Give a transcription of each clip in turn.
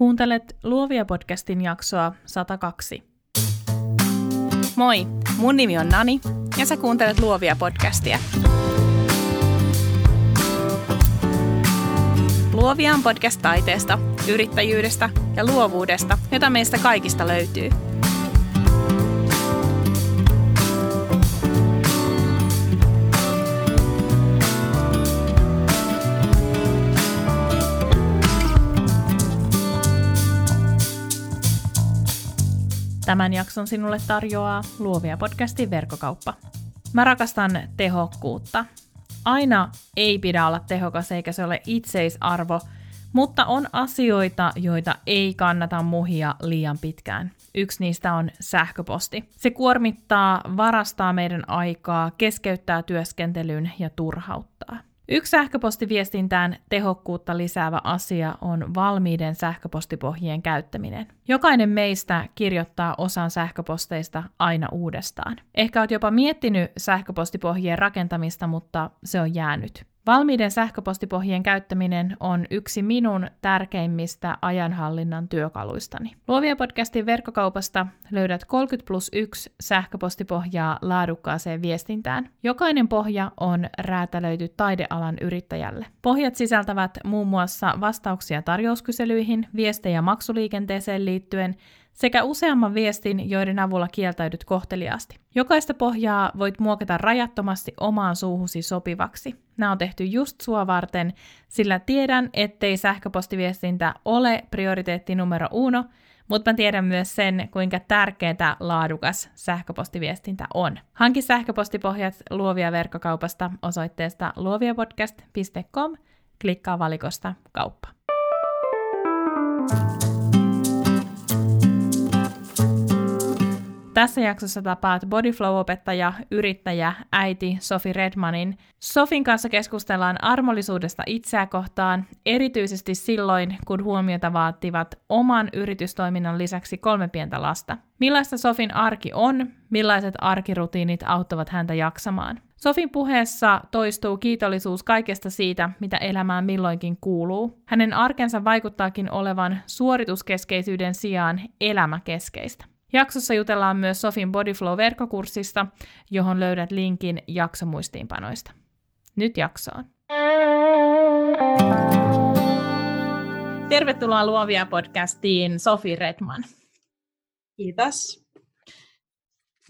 Kuuntelet Luovia podcastin jaksoa 102. Moi, mun nimi on Nani ja sä kuuntelet Luovia podcastia. Luovia on podcast taiteesta, yrittäjyydestä ja luovuudesta, jota meistä kaikista löytyy – Tämän jakson sinulle tarjoaa Luovia podcastin verkkokauppa. Mä rakastan tehokkuutta. Aina ei pidä olla tehokas eikä se ole itseisarvo, mutta on asioita, joita ei kannata muhia liian pitkään. Yksi niistä on sähköposti. Se kuormittaa, varastaa meidän aikaa, keskeyttää työskentelyn ja turhauttaa. Yksi sähköpostiviestintään tehokkuutta lisäävä asia on valmiiden sähköpostipohjien käyttäminen. Jokainen meistä kirjoittaa osan sähköposteista aina uudestaan. Ehkä olet jopa miettinyt sähköpostipohjien rakentamista, mutta se on jäänyt. Valmiiden sähköpostipohjien käyttäminen on yksi minun tärkeimmistä ajanhallinnan työkaluistani. Luovia podcastin verkkokaupasta löydät 30 plus 1 sähköpostipohjaa laadukkaaseen viestintään. Jokainen pohja on räätälöity taidealan yrittäjälle. Pohjat sisältävät muun muassa vastauksia tarjouskyselyihin, viestejä maksuliikenteeseen liittyen sekä useamman viestin, joiden avulla kieltäydyt kohteliaasti. Jokaista pohjaa voit muokata rajattomasti omaan suuhusi sopivaksi. Nämä on tehty just sua varten, sillä tiedän, ettei sähköpostiviestintä ole prioriteetti numero uno, mutta mä tiedän myös sen, kuinka tärkeää laadukas sähköpostiviestintä on. Hanki sähköpostipohjat luovia verkkokaupasta osoitteesta luoviapodcast.com, klikkaa valikosta kauppa. Tässä jaksossa tapaat Bodyflow-opettaja, yrittäjä, äiti Sofi Redmanin. Sofin kanssa keskustellaan armollisuudesta itseä kohtaan, erityisesti silloin, kun huomiota vaativat oman yritystoiminnan lisäksi kolme pientä lasta. Millaista Sofin arki on, millaiset arkirutiinit auttavat häntä jaksamaan. Sofin puheessa toistuu kiitollisuus kaikesta siitä, mitä elämään milloinkin kuuluu. Hänen arkensa vaikuttaakin olevan suorituskeskeisyyden sijaan elämäkeskeistä. Jaksossa jutellaan myös Sofin Bodyflow-verkkokurssista, johon löydät linkin jaksomuistiinpanoista. Nyt jaksoon. Tervetuloa Luovia podcastiin Sofi Redman. Kiitos.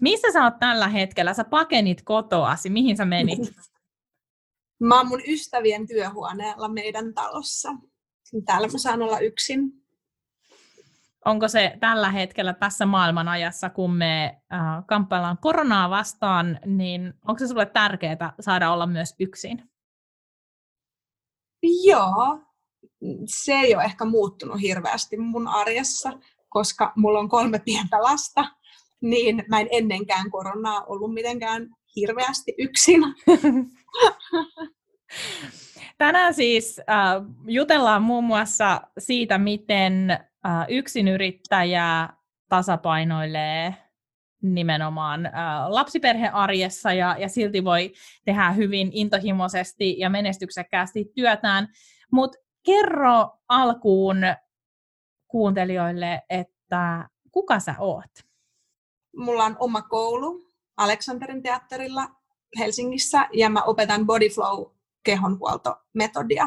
Missä sä oot tällä hetkellä? Sä pakenit kotoasi. Mihin sä menit? Mä oon mun ystävien työhuoneella meidän talossa. Täällä mä saan olla yksin onko se tällä hetkellä tässä maailman ajassa, kun me äh, kamppaillaan koronaa vastaan, niin onko se sulle tärkeää saada olla myös yksin? Joo, se ei ole ehkä muuttunut hirveästi mun arjessa, koska mulla on kolme pientä lasta, niin mä en ennenkään koronaa ollut mitenkään hirveästi yksin. Tänään siis äh, jutellaan muun muassa siitä, miten äh, yksinyrittäjä tasapainoilee nimenomaan lapsiperhearjessa ja, ja silti voi tehdä hyvin intohimoisesti ja menestyksekkäästi työtään. Mutta kerro alkuun kuuntelijoille, että kuka sä oot? Mulla on oma koulu Aleksanterin teatterilla Helsingissä ja mä opetan Bodyflow kehonhuoltometodia.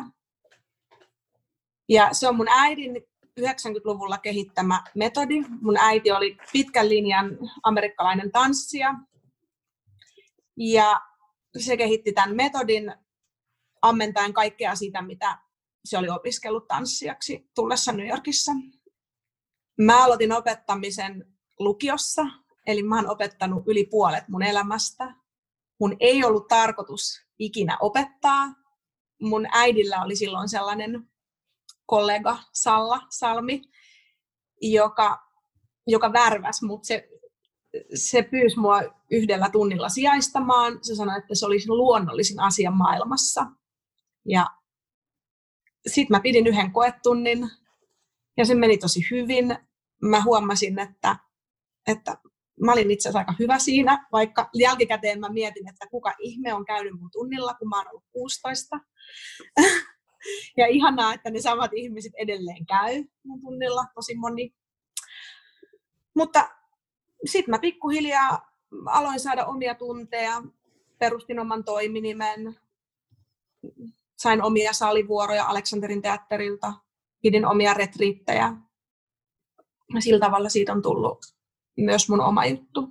Ja se on mun äidin 90-luvulla kehittämä metodi. Mun äiti oli pitkän linjan amerikkalainen tanssija. Ja se kehitti tämän metodin ammentaen kaikkea sitä, mitä se oli opiskellut tanssijaksi tullessa New Yorkissa. Mä aloitin opettamisen lukiossa, eli mä oon opettanut yli puolet mun elämästä. Mun ei ollut tarkoitus ikinä opettaa. Mun äidillä oli silloin sellainen kollega Salla Salmi, joka, joka värväsi mut. Se, se pyysi mua yhdellä tunnilla sijaistamaan. Se sanoi, että se olisi luonnollisin asia maailmassa. Ja sitten mä pidin yhden koetunnin ja se meni tosi hyvin. Mä huomasin, että, että mä olin itse asiassa aika hyvä siinä, vaikka jälkikäteen mä mietin, että kuka ihme on käynyt mun tunnilla, kun mä oon ollut 16. ja ihanaa, että ne samat ihmiset edelleen käy mun tunnilla, tosi moni. Mutta sitten mä pikkuhiljaa aloin saada omia tunteja, perustin oman toiminimen, sain omia salivuoroja Aleksanterin teatterilta, pidin omia retriittejä. Sillä tavalla siitä on tullut myös mun oma juttu.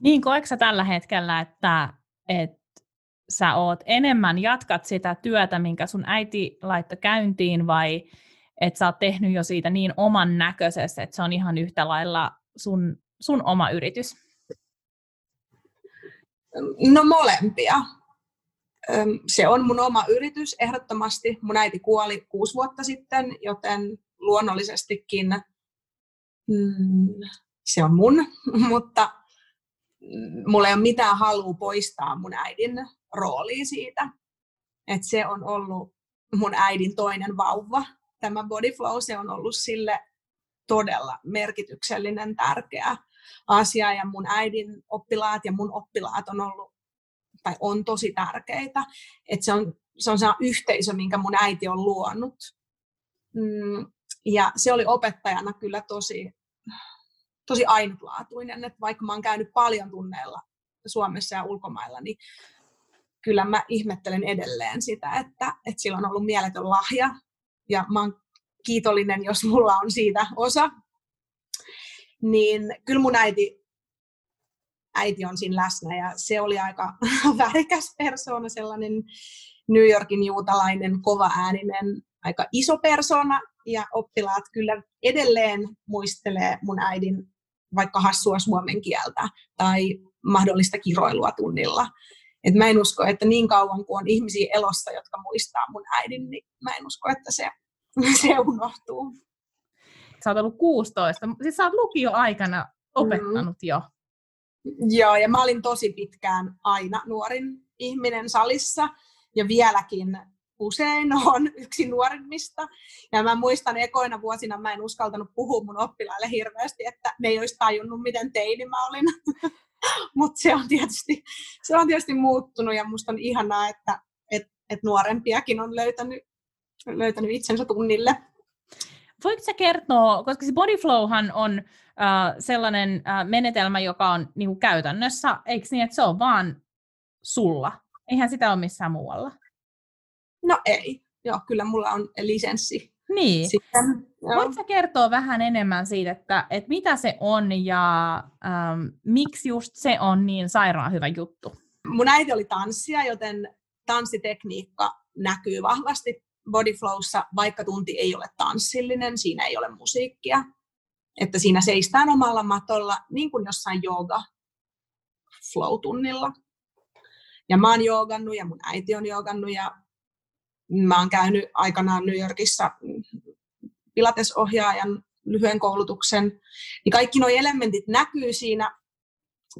Niin koetko tällä hetkellä, että, että sä oot enemmän, jatkat sitä työtä, minkä sun äiti laittoi käyntiin, vai että sä oot tehnyt jo siitä niin oman näköisesti, että se on ihan yhtä lailla sun, sun oma yritys? No molempia. Se on mun oma yritys ehdottomasti. Mun äiti kuoli kuusi vuotta sitten, joten luonnollisestikin mm, se on mun, mutta mulla ei ole mitään halua poistaa mun äidin roolia siitä. Et se on ollut mun äidin toinen vauva. Tämä body flow, se on ollut sille todella merkityksellinen, tärkeä asia. Ja mun äidin oppilaat ja mun oppilaat on ollut tai on tosi tärkeitä. Et se on, se on se yhteisö, minkä mun äiti on luonut. Mm, ja se oli opettajana kyllä tosi, tosi ainutlaatuinen, että vaikka mä oon käynyt paljon tunneilla Suomessa ja ulkomailla, niin kyllä mä ihmettelen edelleen sitä, että, että sillä on ollut mieletön lahja ja mä oon kiitollinen, jos mulla on siitä osa. Niin kyllä mun äiti, äiti on siinä läsnä ja se oli aika värikäs persoona, sellainen New Yorkin juutalainen, kova ääninen, aika iso persona ja oppilaat kyllä edelleen muistelee mun äidin vaikka hassua suomen kieltä tai mahdollista kiroilua tunnilla. Et mä en usko, että niin kauan kuin on ihmisiä elossa, jotka muistaa mun äidin, niin mä en usko, että se, se unohtuu. Sä oot ollut 16, siis sä oot lukio-aikana opettanut mm. jo. Joo, ja mä olin tosi pitkään aina nuorin ihminen salissa, ja vieläkin usein on yksi nuorimmista. Ja mä muistan ekoina vuosina, mä en uskaltanut puhua mun oppilaille hirveästi, että ne ei olisi tajunnut, miten teini mä olin. Mutta se, on tietysti, se on tietysti muuttunut ja musta on ihanaa, että et, et nuorempiakin on löytänyt, löytänyt itsensä tunnille. Voitko sä kertoa, koska se bodyflowhan on äh, sellainen äh, menetelmä, joka on niin kuin käytännössä, eikö niin, että se on vaan sulla? Eihän sitä ole missään muualla. No ei. Joo, kyllä mulla on lisenssi. Niin. Sitten, Voitko kertoa vähän enemmän siitä, että, että mitä se on ja ähm, miksi just se on niin sairaan hyvä juttu? Mun äiti oli tanssia, joten tanssitekniikka näkyy vahvasti bodyflowssa, vaikka tunti ei ole tanssillinen, siinä ei ole musiikkia. Että siinä seistään omalla matolla, niin kuin jossain jooga flow-tunnilla. Ja mä oon joogannut ja mun äiti on joogannut ja Mä oon käynyt aikanaan New Yorkissa pilatesohjaajan lyhyen koulutuksen, niin kaikki nuo elementit näkyy siinä,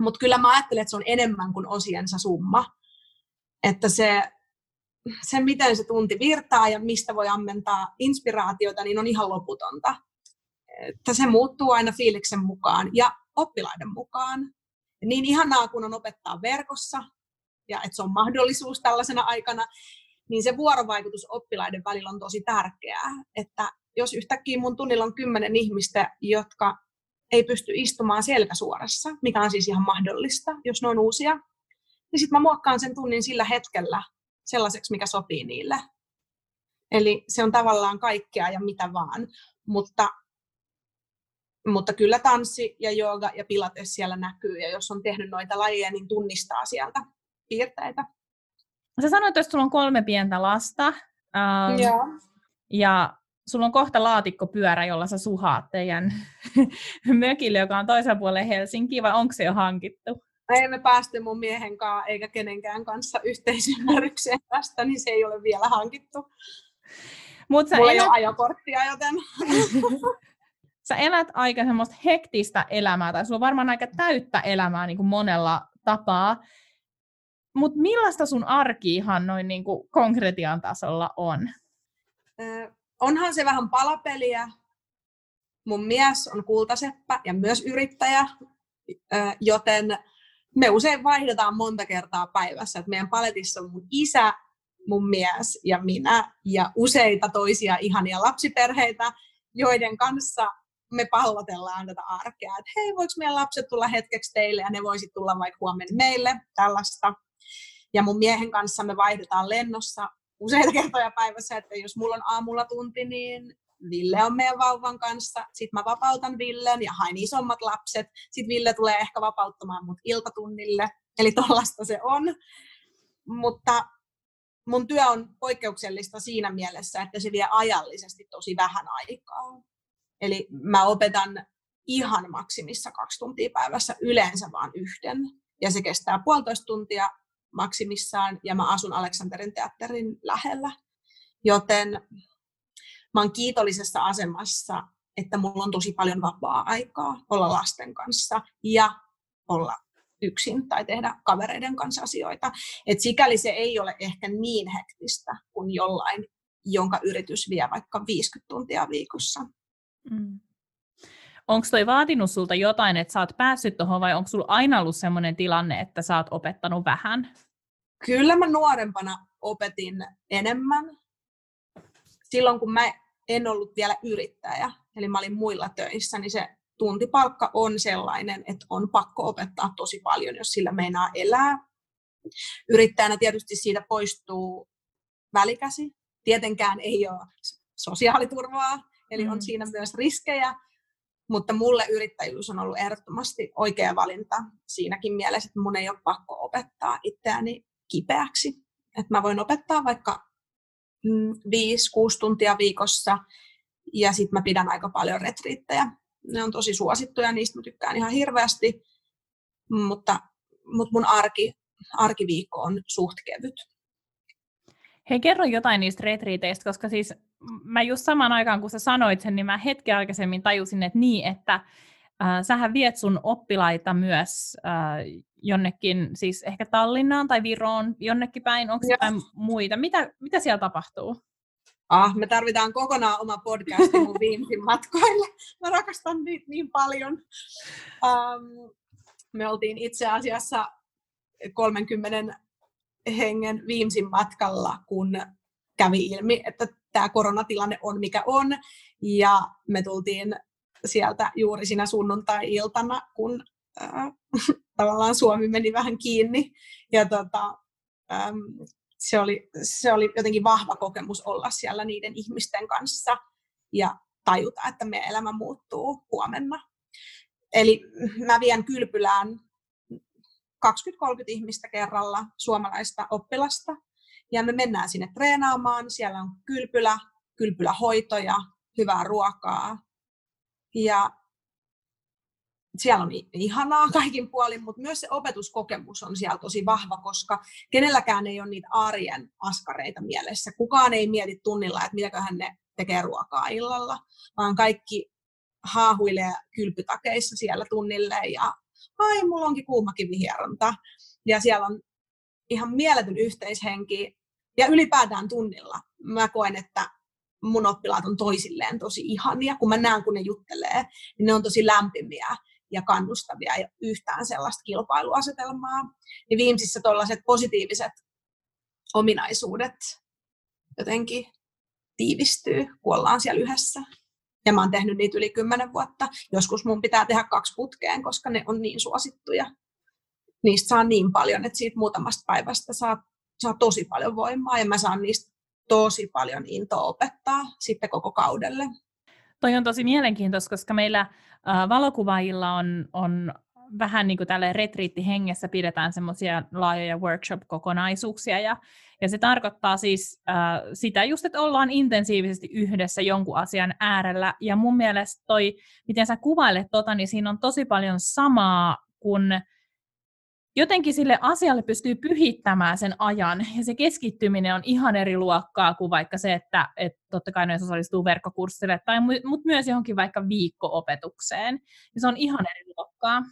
mutta kyllä mä ajattelen, että se on enemmän kuin osiensa summa. Että se, se, miten se tunti virtaa ja mistä voi ammentaa inspiraatiota, niin on ihan loputonta. Että se muuttuu aina fiiliksen mukaan ja oppilaiden mukaan. Niin ihanaa, kun on opettaa verkossa ja että se on mahdollisuus tällaisena aikana, niin se vuorovaikutus oppilaiden välillä on tosi tärkeää. Että jos yhtäkkiä mun tunnilla on kymmenen ihmistä, jotka ei pysty istumaan selkäsuorassa, mikä on siis ihan mahdollista, jos ne on uusia, niin sitten mä muokkaan sen tunnin sillä hetkellä sellaiseksi, mikä sopii niille. Eli se on tavallaan kaikkea ja mitä vaan, mutta, mutta kyllä tanssi ja jooga ja pilates siellä näkyy, ja jos on tehnyt noita lajeja, niin tunnistaa sieltä piirteitä. Sä sanoit, että sulla on kolme pientä lasta. Ähm, Joo. Ja sulla on kohta laatikkopyörä, jolla sä suhaat teidän mökille, joka on toisella puolella Helsinkiä, vai onko se jo hankittu? Ei me päästy mun miehen kanssa eikä kenenkään kanssa yhteisymmärrykseen tästä, niin se ei ole vielä hankittu. Mut sä Mulla elät... ei ole ajokorttia, joten... sä elät aika semmoista hektistä elämää, tai sulla on varmaan aika täyttä elämää niin kuin monella tapaa. Mutta millaista sun arki ihan noin niin kuin konkretian tasolla on? Ö, onhan se vähän palapeliä. Mun mies on kultaseppä ja myös yrittäjä, ö, joten me usein vaihdetaan monta kertaa päivässä. Et meidän paletissa on mun isä, mun mies ja minä ja useita toisia ihania lapsiperheitä, joiden kanssa me pallotellaan tätä arkea, että hei, voiko meidän lapset tulla hetkeksi teille ja ne voisi tulla vaikka huomenna meille, tällaista. Ja mun miehen kanssa me vaihdetaan lennossa useita kertoja päivässä, että jos mulla on aamulla tunti, niin Ville on meidän vauvan kanssa. Sitten mä vapautan Villen ja hain isommat lapset. Sitten Ville tulee ehkä vapauttamaan mut iltatunnille. Eli tollasta se on. Mutta mun työ on poikkeuksellista siinä mielessä, että se vie ajallisesti tosi vähän aikaa. Eli mä opetan ihan maksimissa kaksi tuntia päivässä, yleensä vaan yhden. Ja se kestää puolitoista tuntia maksimissaan, ja mä asun Aleksanterin teatterin lähellä. Joten mä oon kiitollisessa asemassa, että mulla on tosi paljon vapaa-aikaa olla lasten kanssa ja olla yksin tai tehdä kavereiden kanssa asioita. Et sikäli se ei ole ehkä niin hektistä kuin jollain, jonka yritys vie vaikka 50 tuntia viikossa. Mm. Onko toi vaatinut sulta jotain, että sä oot päässyt tuohon vai onko sulla aina ollut sellainen tilanne, että sä oot opettanut vähän? Kyllä mä nuorempana opetin enemmän. Silloin kun mä en ollut vielä yrittäjä, eli mä olin muilla töissä, niin se tuntipalkka on sellainen, että on pakko opettaa tosi paljon, jos sillä meinaa elää. Yrittäjänä tietysti siitä poistuu välikäsi. Tietenkään ei ole sosiaaliturvaa, eli on mm. siinä myös riskejä, mutta mulle yrittäjyys on ollut ehdottomasti oikea valinta siinäkin mielessä, että mun ei ole pakko opettaa itseäni kipeäksi. Että mä voin opettaa vaikka 5-6 mm, tuntia viikossa ja sitten mä pidän aika paljon retriittejä. Ne on tosi suosittuja, niistä mä tykkään ihan hirveästi, mutta, mutta mun arki, arkiviikko on suht kevyt. Hei, kerro jotain niistä retriiteistä, koska siis mä just samaan aikaan, kun sä sanoit sen, niin mä hetken aikaisemmin tajusin, että niin, että äh, sähän viet sun oppilaita myös äh, jonnekin, siis ehkä Tallinnaan tai Viroon, jonnekin päin, onko jotain muita? Mitä, mitä siellä tapahtuu? Ah, me tarvitaan kokonaan oma podcast mun viimeisin matkoille. Mä rakastan niitä niin paljon. Um, me oltiin itse asiassa 30 hengen viimeisin matkalla, kun kävi ilmi, että tämä koronatilanne on mikä on. Ja me tultiin sieltä juuri siinä sunnuntai-iltana, kun äh, tavallaan Suomi meni vähän kiinni. Ja tota, ähm, se, oli, se oli jotenkin vahva kokemus olla siellä niiden ihmisten kanssa ja tajuta, että meidän elämä muuttuu huomenna. Eli mä vien kylpylään 20-30 ihmistä kerralla suomalaista oppilasta. Ja me mennään sinne treenaamaan. Siellä on kylpylä, kylpylähoitoja, hyvää ruokaa. Ja siellä on ihanaa kaikin puolin, mutta myös se opetuskokemus on siellä tosi vahva, koska kenelläkään ei ole niitä arjen askareita mielessä. Kukaan ei mieti tunnilla, että mitäköhän ne tekee ruokaa illalla, vaan kaikki haahuilee kylpytakeissa siellä tunnille ja ai, mulla onkin kuumakivihieronta. Ja siellä on ihan mieletön yhteishenki. Ja ylipäätään tunnilla mä koen, että mun oppilaat on toisilleen tosi ihania. Kun mä näen, kun ne juttelee, niin ne on tosi lämpimiä ja kannustavia ja yhtään sellaista kilpailuasetelmaa. Niin viimeisissä tuollaiset positiiviset ominaisuudet jotenkin tiivistyy, kun ollaan siellä yhdessä. Ja mä oon tehnyt niitä yli kymmenen vuotta. Joskus mun pitää tehdä kaksi putkeen, koska ne on niin suosittuja. Niistä saa niin paljon, että siitä muutamasta päivästä saa, saa tosi paljon voimaa ja mä saan niistä tosi paljon intoa opettaa sitten koko kaudelle. Toi on tosi mielenkiintoista, koska meillä valokuvaajilla on, on vähän niin kuin tälle retriittihengessä pidetään semmoisia laajoja workshop-kokonaisuuksia, ja, ja se tarkoittaa siis äh, sitä just, että ollaan intensiivisesti yhdessä jonkun asian äärellä, ja mun mielestä toi, miten sä kuvailet tota, niin siinä on tosi paljon samaa kuin jotenkin sille asialle pystyy pyhittämään sen ajan, ja se keskittyminen on ihan eri luokkaa kuin vaikka se, että et totta kai ne osallistuu verkkokurssille, tai, mutta myös johonkin vaikka viikko-opetukseen. Ja se on ihan eri luokkaa.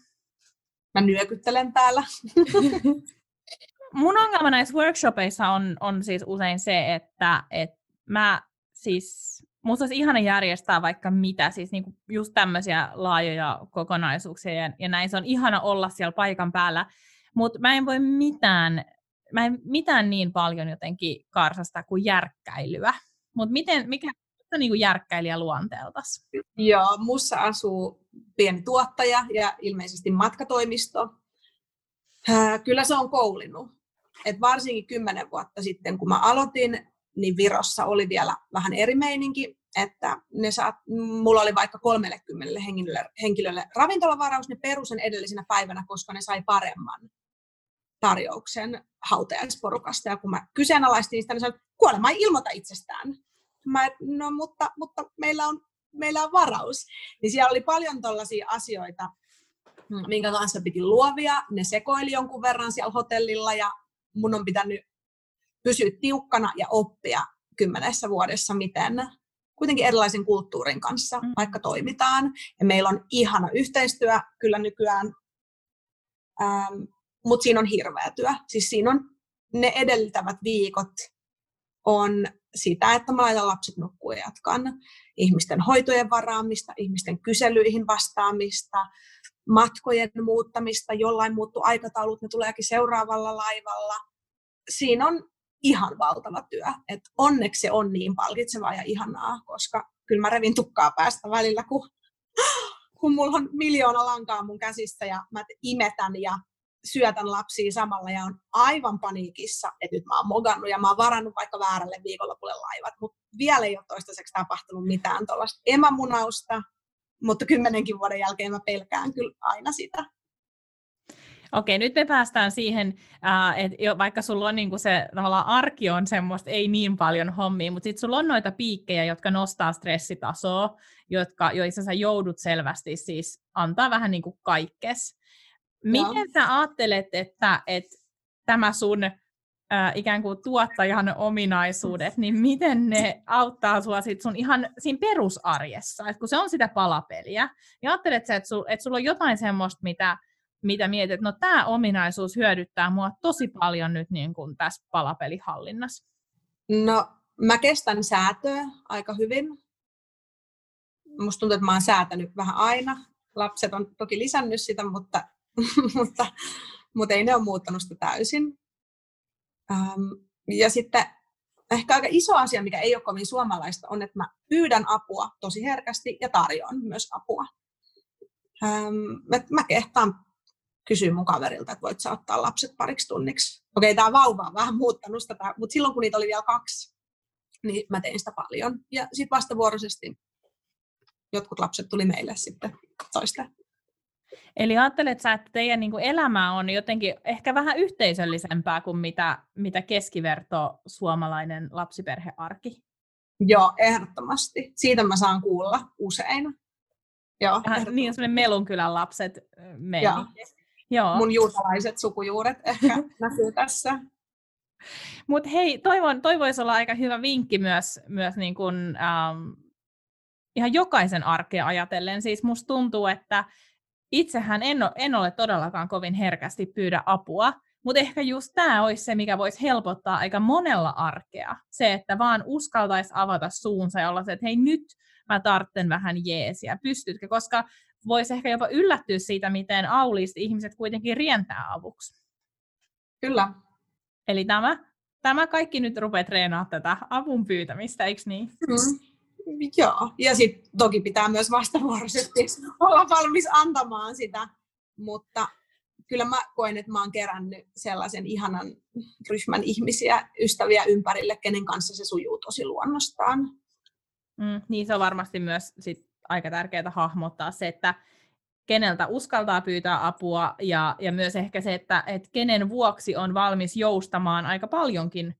Mä nyökyttelen täällä. Mun ongelma näissä workshopeissa on, on siis usein se, että et mä siis Musta olisi ihana järjestää vaikka mitä, siis niinku just tämmöisiä laajoja kokonaisuuksia ja, ja näin. Se on ihana olla siellä paikan päällä mutta mä en voi mitään mä en mitään niin paljon jotenkin karsasta kuin järkkäilyä. Mutta miten, mikä on niin kuin järkkäilijä luonteeltas? Joo, mussa asuu pieni tuottaja ja ilmeisesti matkatoimisto. Kyllä se on koulinut. Et varsinkin kymmenen vuotta sitten, kun mä aloitin, niin Virossa oli vielä vähän eri meininki, että ne saat, mulla oli vaikka 30 henkilölle, henkilölle ravintolavaraus, ne perusen edellisenä päivänä, koska ne sai paremman tarjouksen hautajaisporukasta. Ja kun mä kyseenalaistin sitä, niin sanoin, että kuolema ei ilmoita itsestään. Mä, no mutta, mutta meillä, on, meillä on varaus. Niin siellä oli paljon tällaisia asioita, minkä kanssa piti luovia. Ne sekoili jonkun verran siellä hotellilla ja mun on pitänyt pysyä tiukkana ja oppia kymmenessä vuodessa, miten kuitenkin erilaisen kulttuurin kanssa mm. vaikka toimitaan. Ja meillä on ihana yhteistyö kyllä nykyään, ähm, mutta siinä on hirveä työ. Siis siinä on ne edeltävät viikot on sitä, että mä laitan lapset nukkuun ja jatkan ihmisten hoitojen varaamista, ihmisten kyselyihin vastaamista, matkojen muuttamista, jollain muuttuu aikataulut, ne tuleekin seuraavalla laivalla. Siinä on ihan valtava työ. Et onneksi se on niin palkitsevaa ja ihanaa, koska kyllä mä revin tukkaa päästä välillä, kun, kun mulla on miljoona lankaa mun käsissä ja mä imetän ja syötän lapsia samalla ja on aivan paniikissa, että nyt mä oon mogannut ja mä oon varannut vaikka väärälle viikonlopulle laivat, mutta vielä ei ole toistaiseksi tapahtunut mitään tuollaista emämunausta, mutta kymmenenkin vuoden jälkeen mä pelkään kyllä aina sitä. Okei, nyt me päästään siihen, että vaikka sulla on niin se tavallaan arki on semmoista, ei niin paljon hommia, mutta sitten sulla on noita piikkejä, jotka nostaa stressitasoa, jotka, joissa sä joudut selvästi siis antaa vähän niin kuin kaikkes. Miten sä ajattelet, että, että tämä sun äh, ikään kuin tuottajan ominaisuudet, niin miten ne auttaa sua sit sun ihan siinä perusarjessa, että kun se on sitä palapeliä, niin ajattelet sä, että, sul, että sulla on jotain semmoista, mitä, mitä mietit, että no tämä ominaisuus hyödyttää mua tosi paljon nyt niin kuin tässä palapelihallinnassa? No, mä kestän säätöä aika hyvin. Musta tuntuu, että mä oon säätänyt vähän aina. Lapset on toki lisännyt sitä, mutta, mutta, mutta ei ne ole muuttanut sitä täysin. Ähm, ja sitten ehkä aika iso asia, mikä ei ole kovin suomalaista, on, että mä pyydän apua tosi herkästi ja tarjoan myös apua. Ähm, mä, kehtaan kysyä mun kaverilta, että voit sä ottaa lapset pariksi tunniksi. Okei, tämä vauva on vähän muuttanut sitä, mutta silloin kun niitä oli vielä kaksi, niin mä tein sitä paljon. Ja sitten vastavuoroisesti jotkut lapset tuli meille sitten toiste. Eli ajattelet sä, että teidän niin elämä on jotenkin ehkä vähän yhteisöllisempää kuin mitä, mitä keskiverto suomalainen lapsiperhearki? Joo, ehdottomasti. Siitä mä saan kuulla usein. Joo, niin semmoinen Melunkylän lapset meininki. Joo. Joo. Mun juutalaiset sukujuuret ehkä näkyy tässä. Mutta hei, toivon, toi voisi olla aika hyvä vinkki myös, myös niin kun, ähm, ihan jokaisen arkea ajatellen. Siis musta tuntuu, että itsehän en, ole, en ole todellakaan kovin herkästi pyydä apua, mutta ehkä just tämä olisi se, mikä voisi helpottaa aika monella arkea. Se, että vaan uskaltaisi avata suunsa ja olla se, että hei nyt mä tartten vähän jeesiä, pystytkö? Koska voisi ehkä jopa yllättyä siitä, miten auliisti ihmiset kuitenkin rientää avuksi. Kyllä. Eli tämä, tämä kaikki nyt rupeaa treenaamaan tätä avun pyytämistä, eikö niin? Mm. Joo, ja sitten toki pitää myös vastavuoroisesti olla valmis antamaan sitä, mutta kyllä mä koen, että mä oon kerännyt sellaisen ihanan ryhmän ihmisiä, ystäviä ympärille, kenen kanssa se sujuu tosi luonnostaan. Mm, niin se on varmasti myös sit aika tärkeää hahmottaa se, että keneltä uskaltaa pyytää apua ja, ja myös ehkä se, että et kenen vuoksi on valmis joustamaan aika paljonkin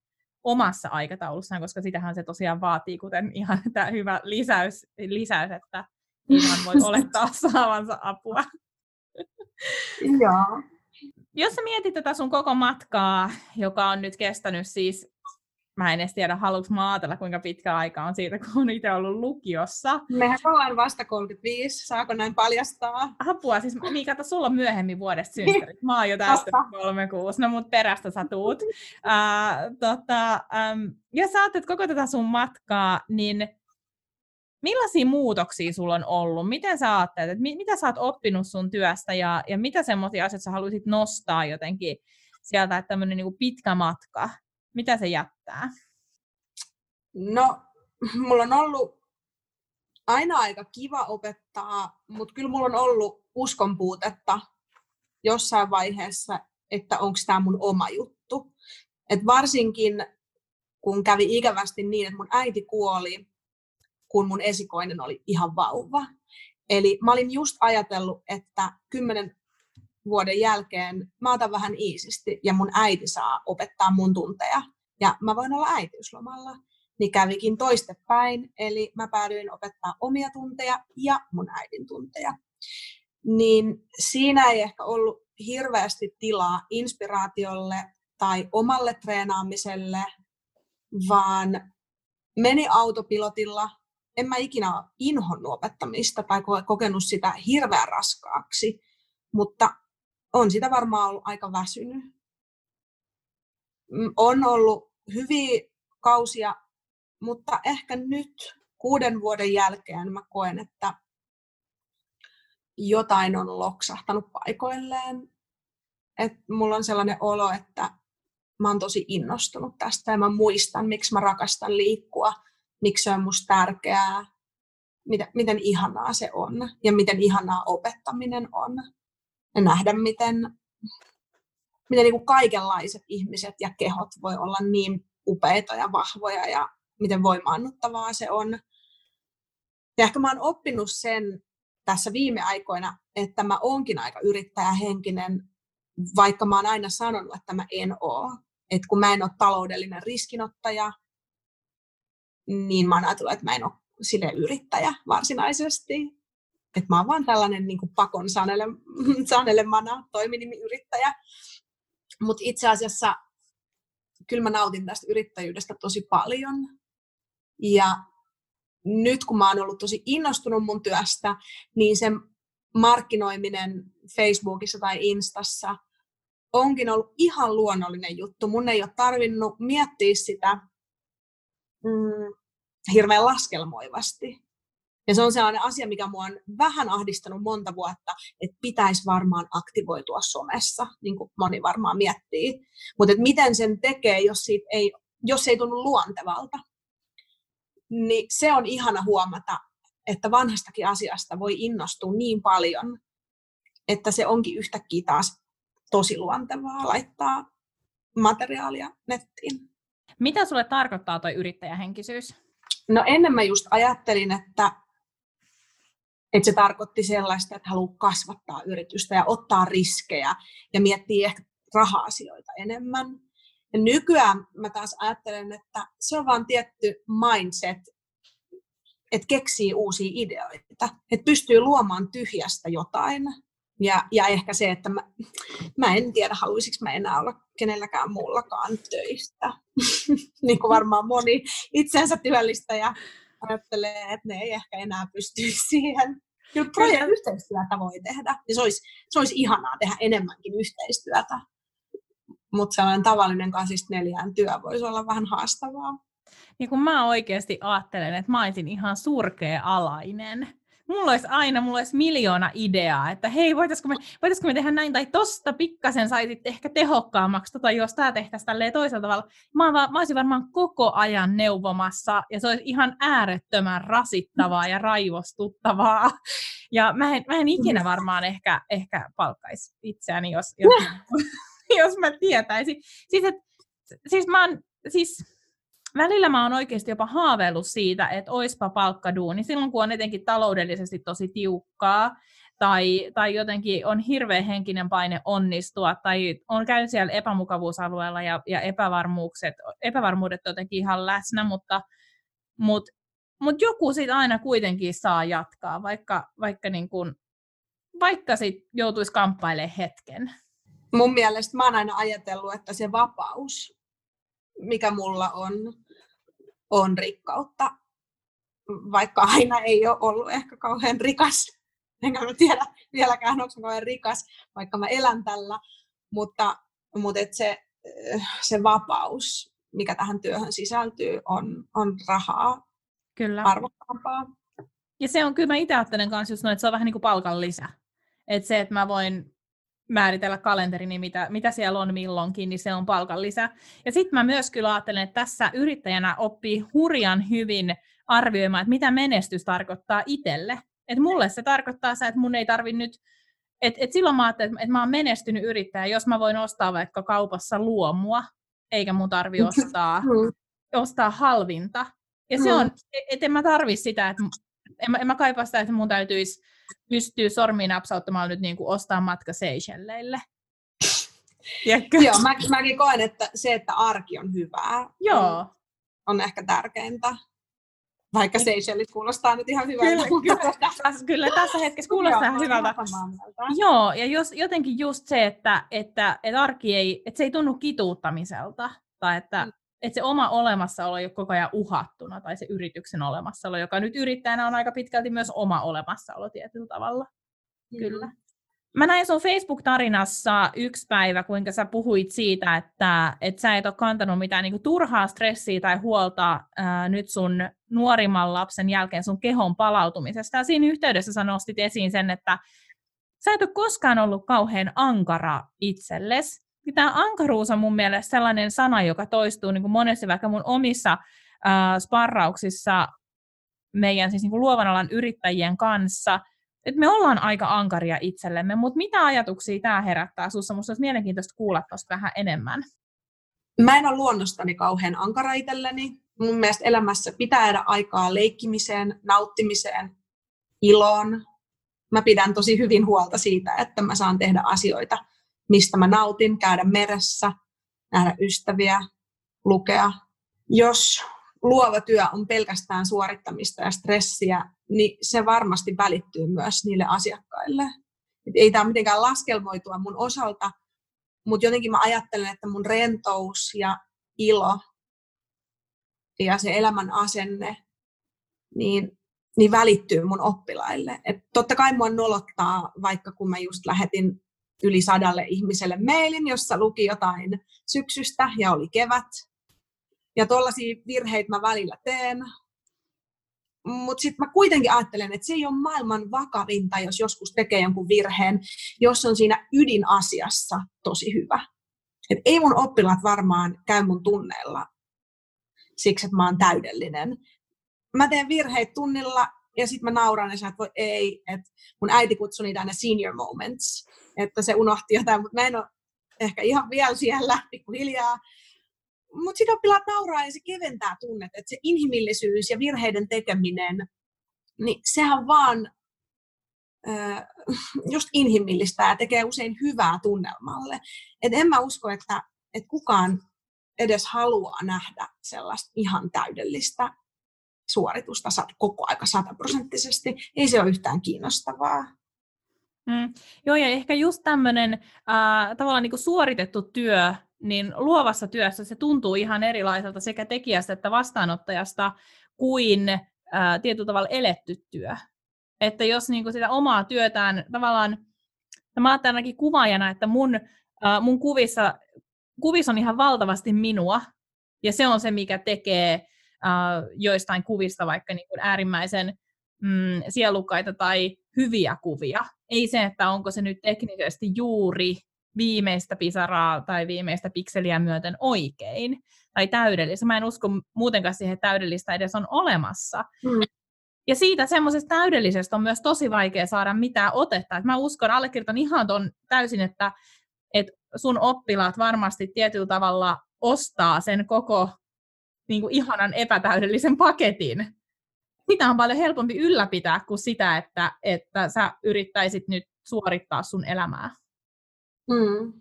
omassa aikataulussaan, koska sitähän se tosiaan vaatii, kuten ihan tämä hyvä lisäys, lisäys että ihan voi olettaa saavansa apua. Joo. Jos sä mietit tätä sun koko matkaa, joka on nyt kestänyt siis mä en edes tiedä, haluanko mä ajatella, kuinka pitkä aika on siitä, kun on itse ollut lukiossa. Mehän ollaan vasta 35, saako näin paljastaa? Apua, siis niin kato, sulla on myöhemmin vuodesta synttärit. Mä oon jo tästä kolme kuusi, no mut perästä sä tuut. Uh, tota, um, jos sä ajattelet koko tätä sun matkaa, niin millaisia muutoksia sulla on ollut? Miten sä ajattelet, että mitä sä oot oppinut sun työstä ja, ja mitä semmoisia asioita sä haluaisit nostaa jotenkin sieltä, että tämmöinen niin pitkä matka, mitä se jättää? No, mulla on ollut aina aika kiva opettaa, mutta kyllä mulla on ollut uskonpuutetta jossain vaiheessa, että onko tämä mun oma juttu. Et varsinkin kun kävi ikävästi niin, että mun äiti kuoli, kun mun esikoinen oli ihan vauva. Eli mä olin just ajatellut, että kymmenen vuoden jälkeen mä otan vähän iisisti ja mun äiti saa opettaa mun tunteja. Ja mä voin olla äitiyslomalla. Niin kävikin toistepäin, eli mä päädyin opettaa omia tunteja ja mun äidin tunteja. Niin siinä ei ehkä ollut hirveästi tilaa inspiraatiolle tai omalle treenaamiselle, vaan meni autopilotilla. En mä ikinä inhonnut opettamista tai kokenut sitä hirveän raskaaksi, mutta on sitä varmaan ollut aika väsynyt. Mm, on ollut hyviä kausia, mutta ehkä nyt kuuden vuoden jälkeen mä koen, että jotain on loksahtanut paikoilleen. Et mulla on sellainen olo, että mä oon tosi innostunut tästä ja mä muistan, miksi mä rakastan liikkua, miksi se on musta tärkeää, miten, miten ihanaa se on ja miten ihanaa opettaminen on. Ja nähdä, miten, miten niin kuin kaikenlaiset ihmiset ja kehot voi olla niin upeita ja vahvoja ja miten voimaannuttavaa se on. Ja ehkä mä oon oppinut sen tässä viime aikoina, että mä oonkin aika yrittäjähenkinen, vaikka mä oon aina sanonut, että mä en oo. Että kun mä en ole taloudellinen riskinottaja, niin mä oon ajatellut, että mä en ole sille yrittäjä varsinaisesti. Että mä oon vaan tällainen niin kuin pakon sanele, sanelemana toiminimiyrittäjä. Mutta itse asiassa kyllä mä nautin tästä yrittäjyydestä tosi paljon. Ja nyt kun mä oon ollut tosi innostunut mun työstä, niin se markkinoiminen Facebookissa tai Instassa onkin ollut ihan luonnollinen juttu. Mun ei ole tarvinnut miettiä sitä mm, hirveän laskelmoivasti. Ja se on sellainen asia, mikä mua on vähän ahdistanut monta vuotta, että pitäisi varmaan aktivoitua somessa, niin kuin moni varmaan miettii. Mutta miten sen tekee, jos, siitä ei, jos se ei tunnu luontevalta niin se on ihana huomata, että vanhastakin asiasta voi innostua niin paljon, että se onkin yhtäkkiä taas tosi luontevaa laittaa materiaalia nettiin. Mitä sulle tarkoittaa tuo yrittäjähenkisyys? No ennen mä just ajattelin, että, että se tarkoitti sellaista, että haluaa kasvattaa yritystä ja ottaa riskejä ja miettiä ehkä raha-asioita enemmän. Ja nykyään mä taas ajattelen, että se on vaan tietty mindset, että keksii uusia ideoita, että pystyy luomaan tyhjästä jotain. Ja, ja ehkä se, että mä, mä en tiedä, haluaisinko mä enää olla kenelläkään muullakaan töistä. niin kuin varmaan moni itsensä työllistäjä ajattelee, että ne ei ehkä enää pysty siihen. Kyllä projekti yhteistyötä voi tehdä. Ja se olisi, se olisi ihanaa tehdä enemmänkin yhteistyötä mutta sellainen tavallinen kasista neljään työ voisi olla vähän haastavaa. Ja kun mä oikeasti ajattelen, että mä olisin ihan surkea alainen, mulla olisi aina mulla olisi miljoona ideaa, että hei, voitaisiko me, voitaisiko me tehdä näin, tai tosta pikkasen saisit ehkä tehokkaammaksi, tota, jos tämä tehtäisiin tälleen toisella tavalla. Mä, vaan, mä olisin varmaan koko ajan neuvomassa, ja se olisi ihan äärettömän rasittavaa ja raivostuttavaa. Ja mä en, mä en ikinä varmaan ehkä, ehkä palkkaisi itseäni, jos, jos jos mä tietäisin. Siis, et, siis mä oon, siis välillä mä oon oikeasti jopa haaveillut siitä, että oispa palkkaduuni. Silloin, kun on etenkin taloudellisesti tosi tiukkaa, tai, tai jotenkin on hirveä henkinen paine onnistua, tai on käynyt siellä epämukavuusalueella ja, ja epävarmuukset, epävarmuudet jotenkin ihan läsnä, mutta, mutta, mutta joku siitä aina kuitenkin saa jatkaa, vaikka, vaikka, niin kuin, vaikka sit joutuisi kamppailemaan hetken. Mun mielestä mä oon aina ajatellut, että se vapaus, mikä mulla on, on rikkautta, vaikka aina ei ole ollut ehkä kauhean rikas. Enkä mä tiedä vieläkään, onko kauhean rikas, vaikka mä elän tällä. Mutta, mutta et se, se vapaus, mikä tähän työhön sisältyy, on, on rahaa Kyllä. arvokkaampaa. Ja se on kyllä, mä itse ajattelen kanssa just noin, että se on vähän niin kuin palkan lisä. Että se, että mä voin määritellä kalenteri, niin mitä, mitä siellä on milloinkin, niin se on palkanlisä. Ja sitten mä myös kyllä ajattelen, että tässä yrittäjänä oppii hurjan hyvin arvioimaan, että mitä menestys tarkoittaa itselle. Että mulle se tarkoittaa se, että mun ei tarvi nyt, että et silloin mä ajattelen, että mä oon menestynyt yrittäjä, jos mä voin ostaa vaikka kaupassa luomua, eikä mun tarvi ostaa, mm. ostaa halvinta. Ja se mm. on, että en mä tarvi sitä, että en mä, en mä kaipaa sitä, että mun täytyisi pystyä sormiin napsauttamaan nyt niin kuin ostaa matka Seychelleille. Joo, mä, mäkin koen, että se, että arki on hyvää, Joo. On, on ehkä tärkeintä. Vaikka Seychellit kuulostaa nyt ihan hyvältä. Kyllä, kyllä, tässä, kyllä tässä hetkessä kuulostaa ihan hyvältä. Joo, ja jos, jotenkin just se, että, että, että arki ei, että se ei tunnu kituuttamiselta, tai että, mm että se oma olemassaolo ei ole koko ajan uhattuna, tai se yrityksen olemassaolo, joka nyt yrittäjänä on aika pitkälti myös oma olemassaolo tietyllä tavalla. Mm-hmm. Kyllä. Mä näin sun Facebook-tarinassa yksi päivä, kuinka sä puhuit siitä, että, että sä et ole kantanut mitään niin turhaa stressiä tai huolta ää, nyt sun nuorimman lapsen jälkeen sun kehon palautumisesta. Ja siinä yhteydessä sä nostit esiin sen, että sä et ole koskaan ollut kauhean ankara itsellesi, niin tämä ankaruus on mun mielestä sellainen sana, joka toistuu niin kuin monesti vaikka mun omissa äh, sparrauksissa meidän siis niin kuin luovan alan yrittäjien kanssa, että me ollaan aika ankaria itsellemme, mutta mitä ajatuksia tämä herättää sinussa? Minusta olisi mielenkiintoista kuulla tuosta vähän enemmän. Mä en ole luonnostani kauhean ankara itselleni. Mun mielestä elämässä pitää jäädä aikaa leikkimiseen, nauttimiseen, iloon. Mä pidän tosi hyvin huolta siitä, että mä saan tehdä asioita – mistä mä nautin, käydä meressä, nähdä ystäviä, lukea. Jos luova työ on pelkästään suorittamista ja stressiä, niin se varmasti välittyy myös niille asiakkaille. Et ei tämä mitenkään laskelmoitua mun osalta, mutta jotenkin mä ajattelen, että mun rentous ja ilo ja se elämän asenne, niin, niin välittyy mun oppilaille. Et totta kai mua nolottaa, vaikka kun mä just lähetin yli sadalle ihmiselle mailin, jossa luki jotain syksystä ja oli kevät. Ja tuollaisia virheitä mä välillä teen. Mutta sitten mä kuitenkin ajattelen, että se ei ole maailman vakavinta, jos joskus tekee jonkun virheen, jos on siinä ydinasiassa tosi hyvä. Et ei mun oppilaat varmaan käy mun tunneilla siksi, että mä oon täydellinen. Mä teen virheitä tunnilla ja sitten mä nauran ja että voi ei, että mun äiti kutsui niitä aina senior moments että se unohti jotain, mutta mä en ole ehkä ihan vielä siellä pikkuhiljaa. Mutta sitä oppilaat nauraa ja se keventää tunnet, että se inhimillisyys ja virheiden tekeminen, niin sehän vaan äh, just inhimillistä ja tekee usein hyvää tunnelmalle. Et en mä usko, että, että kukaan edes haluaa nähdä sellaista ihan täydellistä suoritusta koko aika sataprosenttisesti. Ei se ole yhtään kiinnostavaa. Mm. Joo, ja ehkä just tämmöinen äh, tavallaan niin suoritettu työ, niin luovassa työssä se tuntuu ihan erilaiselta sekä tekijästä että vastaanottajasta kuin äh, tietyllä tavalla eletty työ. Että jos niin kuin sitä omaa työtään tavallaan, mä ajattelen ainakin kuvaajana, että mun, äh, mun kuvissa, kuvissa on ihan valtavasti minua, ja se on se, mikä tekee äh, joistain kuvista vaikka niin kuin äärimmäisen mm, sielukkaita tai hyviä kuvia. Ei se, että onko se nyt teknisesti juuri viimeistä pisaraa tai viimeistä pikseliä myöten oikein tai täydellistä. Mä en usko muutenkaan siihen, että täydellistä edes on olemassa. Mm. Ja siitä semmoisesta täydellisestä on myös tosi vaikea saada mitään otetta. Et mä uskon, allekirjoitan ihan ton täysin, että, että sun oppilaat varmasti tietyllä tavalla ostaa sen koko niin kuin ihanan epätäydellisen paketin sitä on paljon helpompi ylläpitää kuin sitä, että, että sä yrittäisit nyt suorittaa sun elämää. Mm.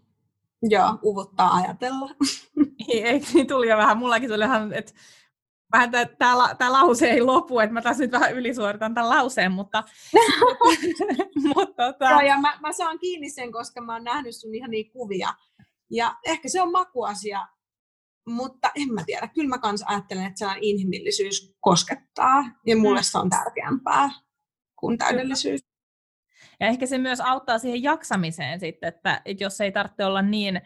Joo, uvuttaa ajatella. Eikö niin tuli jo vähän, mullakin tuli ihan, että vähän tämä lause ei lopu, että mä tässä nyt vähän ylisuoritan tämän lauseen, mutta... mutta tota... Joo, ja mä, mä, saan kiinni sen, koska mä oon nähnyt sun ihan niin kuvia. Ja ehkä se on makuasia, mutta en mä tiedä, kyllä mä kans ajattelen, että sellainen inhimillisyys koskettaa ja mulle mm. se on tärkeämpää kuin täydellisyys. Ja ehkä se myös auttaa siihen jaksamiseen sitten, että, että jos ei tarvitse olla niin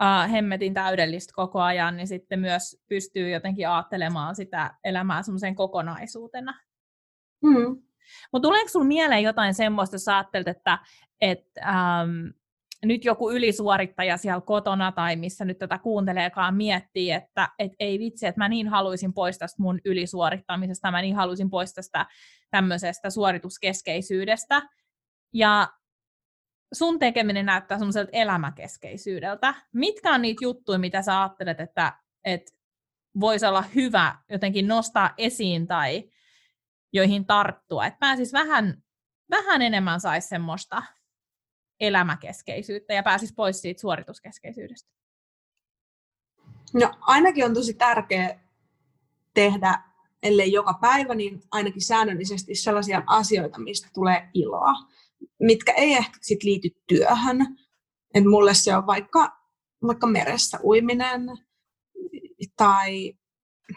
uh, hemmetin täydellistä koko ajan, niin sitten myös pystyy jotenkin ajattelemaan sitä elämää semmoisen kokonaisuutena. Mm. Mutta tuleeko sinulla mieleen jotain semmoista, jos ajattelet, että et, um, nyt joku ylisuorittaja siellä kotona tai missä nyt tätä kuunteleekaan miettii, että et ei vitsi, että mä niin haluaisin pois tästä mun ylisuorittamisesta, mä niin haluaisin pois tästä tämmöisestä suorituskeskeisyydestä. Ja sun tekeminen näyttää semmoiselta elämäkeskeisyydeltä. Mitkä on niitä juttuja, mitä sä ajattelet, että, että voisi olla hyvä jotenkin nostaa esiin tai joihin tarttua, että pääsis vähän, vähän enemmän saisi semmoista elämäkeskeisyyttä ja pääsisi pois siitä suorituskeskeisyydestä? No ainakin on tosi tärkeää tehdä, ellei joka päivä, niin ainakin säännöllisesti sellaisia asioita, mistä tulee iloa, mitkä ei ehkä sit liity työhön. Et mulle se on vaikka, vaikka meressä uiminen tai,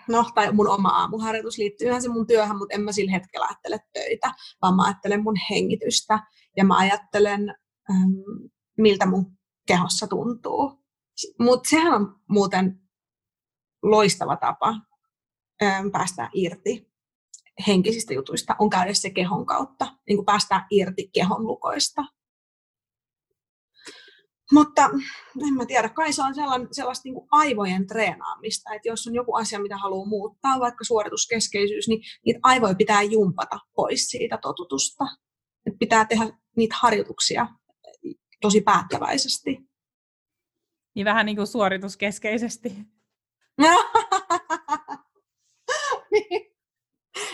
no, tai mun oma aamuharjoitus liittyy se mun työhön, mutta en mä sillä hetkellä ajattele töitä, vaan mä ajattelen mun hengitystä ja mä ajattelen miltä mun kehossa tuntuu. Mutta sehän on muuten loistava tapa päästä irti henkisistä jutuista, on käydä se kehon kautta, niin kuin päästään irti kehon lukoista. Mutta en mä tiedä, kai se on sellaista niin kuin aivojen treenaamista, että jos on joku asia, mitä haluaa muuttaa, vaikka suorituskeskeisyys, niin niitä aivoja pitää jumpata pois siitä totutusta. Et pitää tehdä niitä harjoituksia tosi päättäväisesti. Niin vähän niin kuin suorituskeskeisesti.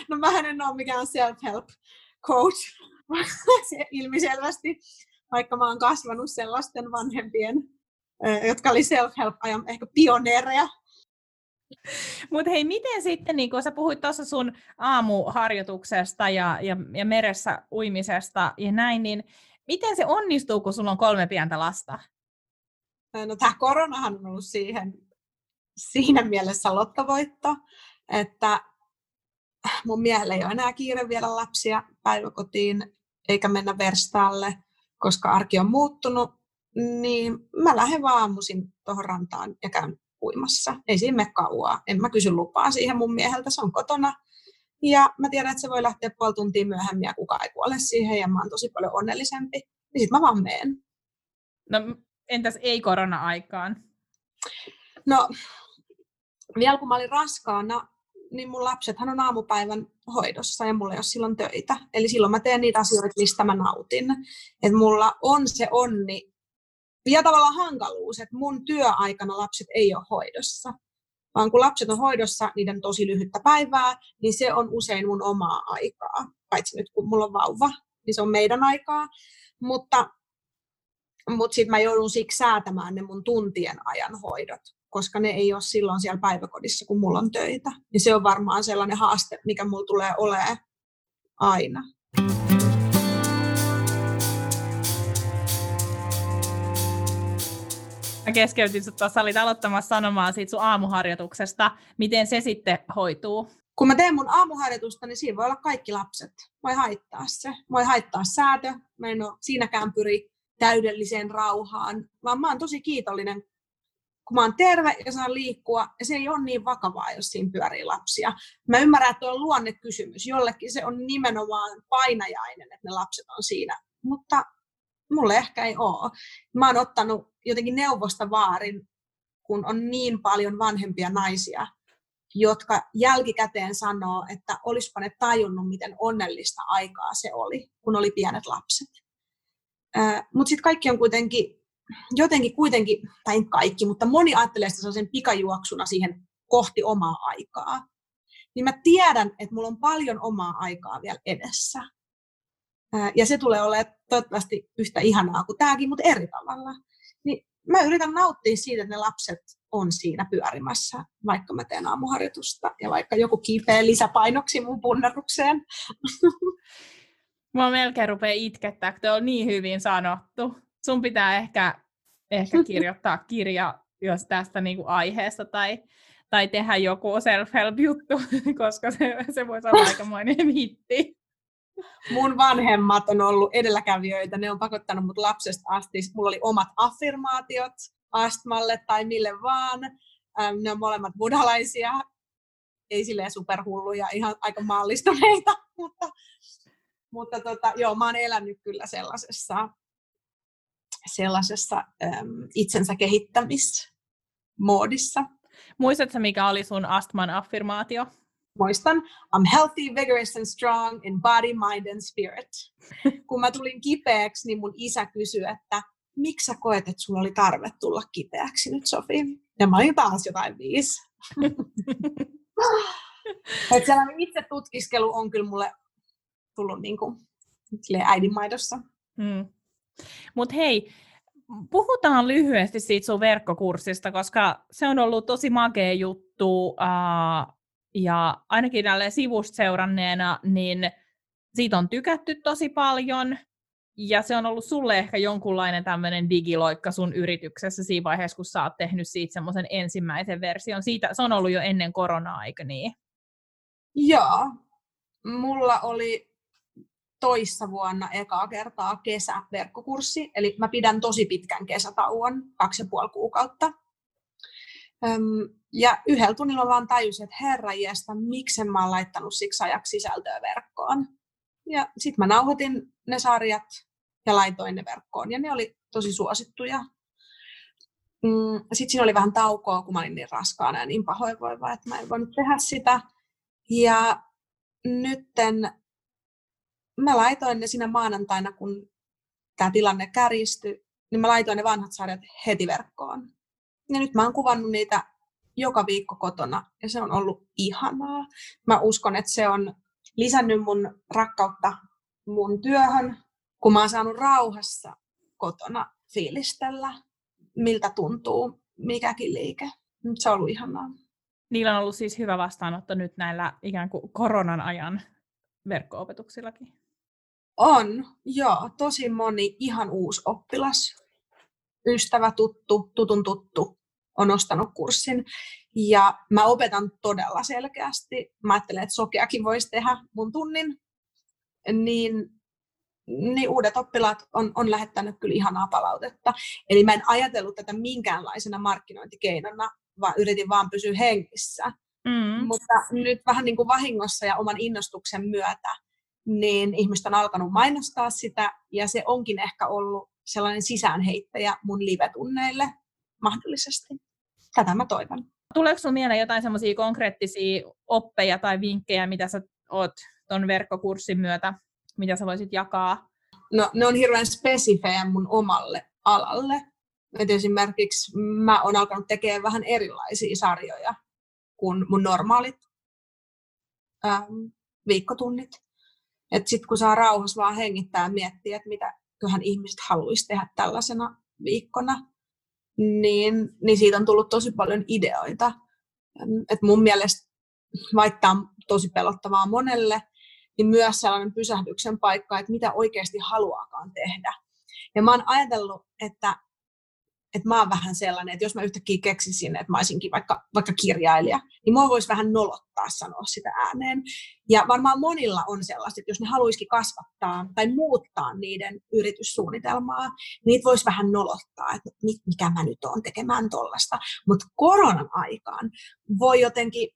no mä en ole mikään self-help coach ilmiselvästi, vaikka mä oon kasvanut sellaisten vanhempien, jotka oli self-help-ajan ehkä pioneereja. Mutta hei, miten sitten, niin kun sä puhuit tuossa sun aamuharjoituksesta ja, ja, ja meressä uimisesta ja näin, niin Miten se onnistuu, kun sulla on kolme pientä lasta? No tämä koronahan on ollut siihen, siinä mielessä lottovoitto, että mun miehellä ei ole enää kiire viedä lapsia päiväkotiin eikä mennä verstaalle, koska arki on muuttunut, niin mä lähden vaan aamuisin tuohon rantaan ja käyn uimassa. Ei siinä mene kauaa. En mä kysy lupaa siihen mun mieheltä, se on kotona. Ja mä tiedän, että se voi lähteä puoli tuntia myöhemmin ja kukaan ei kuole siihen ja mä oon tosi paljon onnellisempi. Niin sit mä vaan meen. No entäs ei korona-aikaan? No vielä kun mä olin raskaana, niin mun lapsethan on aamupäivän hoidossa ja mulla ei ole silloin töitä. Eli silloin mä teen niitä asioita, mistä mä nautin. Että mulla on se onni ja tavallaan hankaluus, että mun työaikana lapset ei ole hoidossa vaan kun lapset on hoidossa niiden tosi lyhyttä päivää, niin se on usein mun omaa aikaa. Paitsi nyt kun mulla on vauva, niin se on meidän aikaa. Mutta, mutta sitten mä joudun siksi säätämään ne mun tuntien ajan hoidot, koska ne ei ole silloin siellä päiväkodissa, kun mulla on töitä. Ja se on varmaan sellainen haaste, mikä mulla tulee olemaan aina. Mä keskeytin sut tuossa, olit aloittamassa sanomaan siitä sun aamuharjoituksesta. Miten se sitten hoituu? Kun mä teen mun aamuharjoitusta, niin siinä voi olla kaikki lapset. Voi haittaa se. Voi haittaa säätö. Mä en ole siinäkään pyri täydelliseen rauhaan, vaan mä oon tosi kiitollinen, kun mä oon terve ja saan liikkua, ja se ei ole niin vakavaa, jos siinä pyörii lapsia. Mä ymmärrän, että on luonnekysymys. Jollekin se on nimenomaan painajainen, että ne lapset on siinä. Mutta mulle ehkä ei ole. Mä oon ottanut jotenkin neuvosta vaarin, kun on niin paljon vanhempia naisia, jotka jälkikäteen sanoo, että olisipa ne tajunnut, miten onnellista aikaa se oli, kun oli pienet lapset. Mutta sitten kaikki on kuitenkin, jotenkin kuitenkin, tai kaikki, mutta moni ajattelee sitä sen pikajuoksuna siihen kohti omaa aikaa. Niin mä tiedän, että mulla on paljon omaa aikaa vielä edessä. Ja se tulee olemaan toivottavasti yhtä ihanaa kuin tämäkin, mutta eri tavalla. Niin mä yritän nauttia siitä, että ne lapset on siinä pyörimässä, vaikka mä teen aamuharjoitusta ja vaikka joku kiipeää lisäpainoksi mun punnerukseen. Mä melkein rupeaa itkettää, kun on niin hyvin sanottu. Sun pitää ehkä, ehkä kirjoittaa kirja jos tästä niinku aiheesta tai, tai tehdä joku self-help-juttu, koska se, se voisi olla aikamoinen hitti mun vanhemmat on ollut edelläkävijöitä, ne on pakottanut mut lapsesta asti. Mulla oli omat affirmaatiot astmalle tai mille vaan. Ne on molemmat buddhalaisia, ei silleen superhulluja, ihan aika mallistuneita, mutta, mutta tota, joo, mä oon elänyt kyllä sellaisessa sellaisessa äm, itsensä kehittämismoodissa. Muistatko, mikä oli sun astman affirmaatio? Muistan, I'm healthy, vigorous and strong in body, mind and spirit. Kun mä tulin kipeäksi, niin mun isä kysyi, että miksi sä koet, että sulla oli tarve tulla kipeäksi nyt, Sofi? Ja mä olin taas jotain viisi. että sellainen itse tutkiskelu on kyllä mulle tullut niin kuin, äidinmaidossa. Mm. Mutta hei, puhutaan lyhyesti siitä sun verkkokurssista, koska se on ollut tosi makea juttu, uh, ja ainakin tälle sivusta seuranneena, niin siitä on tykätty tosi paljon, ja se on ollut sulle ehkä jonkunlainen tämmöinen digiloikka sun yrityksessä siinä vaiheessa, kun sä oot tehnyt siitä semmoisen ensimmäisen version. Siitä, se on ollut jo ennen koronaa, eikö niin? Joo. Mulla oli toissa vuonna ekaa kertaa kesäverkkokurssi, eli mä pidän tosi pitkän kesätauon, kaksi ja puoli kuukautta. Ja yhdellä tunnilla vaan tajusin, että herra jästä, miksi mä oon laittanut siksi ajaksi sisältöä verkkoon. Ja sitten mä nauhoitin ne sarjat ja laitoin ne verkkoon, ja ne oli tosi suosittuja. Mm, sitten siinä oli vähän taukoa, kun mä olin niin raskaana ja niin pahoinvoiva, että mä en voinut tehdä sitä. Ja nytten mä laitoin ne siinä maanantaina, kun tämä tilanne kärjistyi, niin mä laitoin ne vanhat sarjat heti verkkoon. Ja nyt mä oon kuvannut niitä joka viikko kotona ja se on ollut ihanaa. Mä uskon, että se on lisännyt mun rakkautta mun työhön, kun mä oon saanut rauhassa kotona fiilistellä, miltä tuntuu mikäkin liike. Se on ollut ihanaa. Niillä on ollut siis hyvä vastaanotto nyt näillä ikään kuin koronan ajan verkko-opetuksillakin. On, joo. Tosi moni ihan uusi oppilas, ystävä, tuttu, tutun tuttu on ostanut kurssin. Ja mä opetan todella selkeästi. Mä ajattelen, että sokeakin voisi tehdä mun tunnin. Niin, niin uudet oppilaat on, on lähettänyt kyllä ihanaa palautetta. Eli mä en ajatellut tätä minkäänlaisena markkinointikeinona, vaan yritin vaan pysyä hengissä. Mm. Mutta nyt vähän niin kuin vahingossa ja oman innostuksen myötä, niin ihmiset on alkanut mainostaa sitä, ja se onkin ehkä ollut sellainen sisäänheittäjä mun live-tunneille mahdollisesti. Tätä mä toivon. Tuleeko sinulla mieleen jotain semmoisia konkreettisia oppeja tai vinkkejä, mitä sä oot tuon verkkokurssin myötä, mitä sä voisit jakaa? No, ne on hirveän spesifejä mun omalle alalle. Et esimerkiksi mä oon alkanut tekemään vähän erilaisia sarjoja kuin mun normaalit ähm, viikkotunnit. Sitten kun saa rauhassa vaan hengittää ja miettiä, että mitä köhän ihmiset haluaisi tehdä tällaisena viikkona, niin, niin siitä on tullut tosi paljon ideoita. Et mun mielestä, vaikka on tosi pelottavaa monelle, niin myös sellainen pysähdyksen paikka, että mitä oikeasti haluaakaan tehdä. Ja mä oon ajatellut, että että mä oon vähän sellainen, että jos mä yhtäkkiä keksisin, että mä olisinkin vaikka, vaikka kirjailija, niin mua voisi vähän nolottaa sanoa sitä ääneen. Ja varmaan monilla on sellaista, että jos ne haluaisikin kasvattaa tai muuttaa niiden yrityssuunnitelmaa, niin niitä voisi vähän nolottaa, että mikä mä nyt oon tekemään tollasta. Mutta koronan aikaan voi jotenkin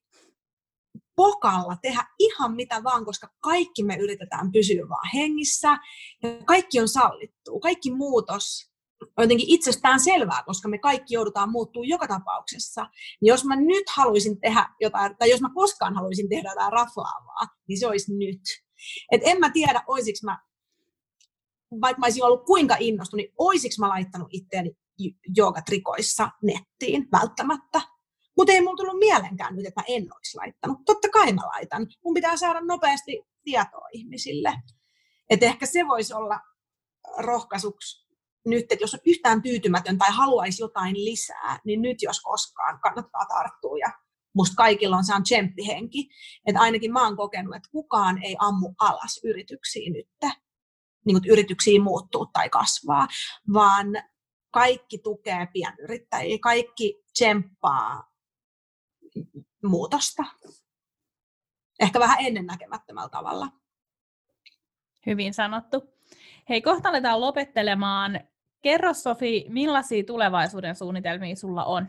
pokalla tehdä ihan mitä vaan, koska kaikki me yritetään pysyä vaan hengissä ja kaikki on sallittu. Kaikki muutos on jotenkin itsestään selvää, koska me kaikki joudutaan muuttuu joka tapauksessa. Niin jos mä nyt haluaisin tehdä jotain, tai jos mä koskaan haluaisin tehdä jotain raflaavaa, niin se olisi nyt. Et en mä tiedä, olisiko mä, vaikka mä olisin ollut kuinka innostunut, niin olisiko mä laittanut itteeni joogatrikoissa nettiin välttämättä. Mutta ei mulla tullut mielenkään nyt, että mä en olisi laittanut. Totta kai mä laitan. Mun pitää saada nopeasti tietoa ihmisille. Et ehkä se voisi olla rohkaisuksi nyt, että jos on yhtään tyytymätön tai haluaisi jotain lisää, niin nyt jos koskaan kannattaa tarttua ja musta kaikilla on saan tsemppihenki, että ainakin mä oon kokenut, että kukaan ei ammu alas yrityksiä nyt, niin kuin yrityksiä muuttuu tai kasvaa, vaan kaikki tukee pienyrittäjiä, kaikki tsemppaa muutosta. Ehkä vähän ennennäkemättömällä tavalla. Hyvin sanottu. Hei, kohta aletaan lopettelemaan. Kerro Sofi, millaisia tulevaisuuden suunnitelmia sulla on?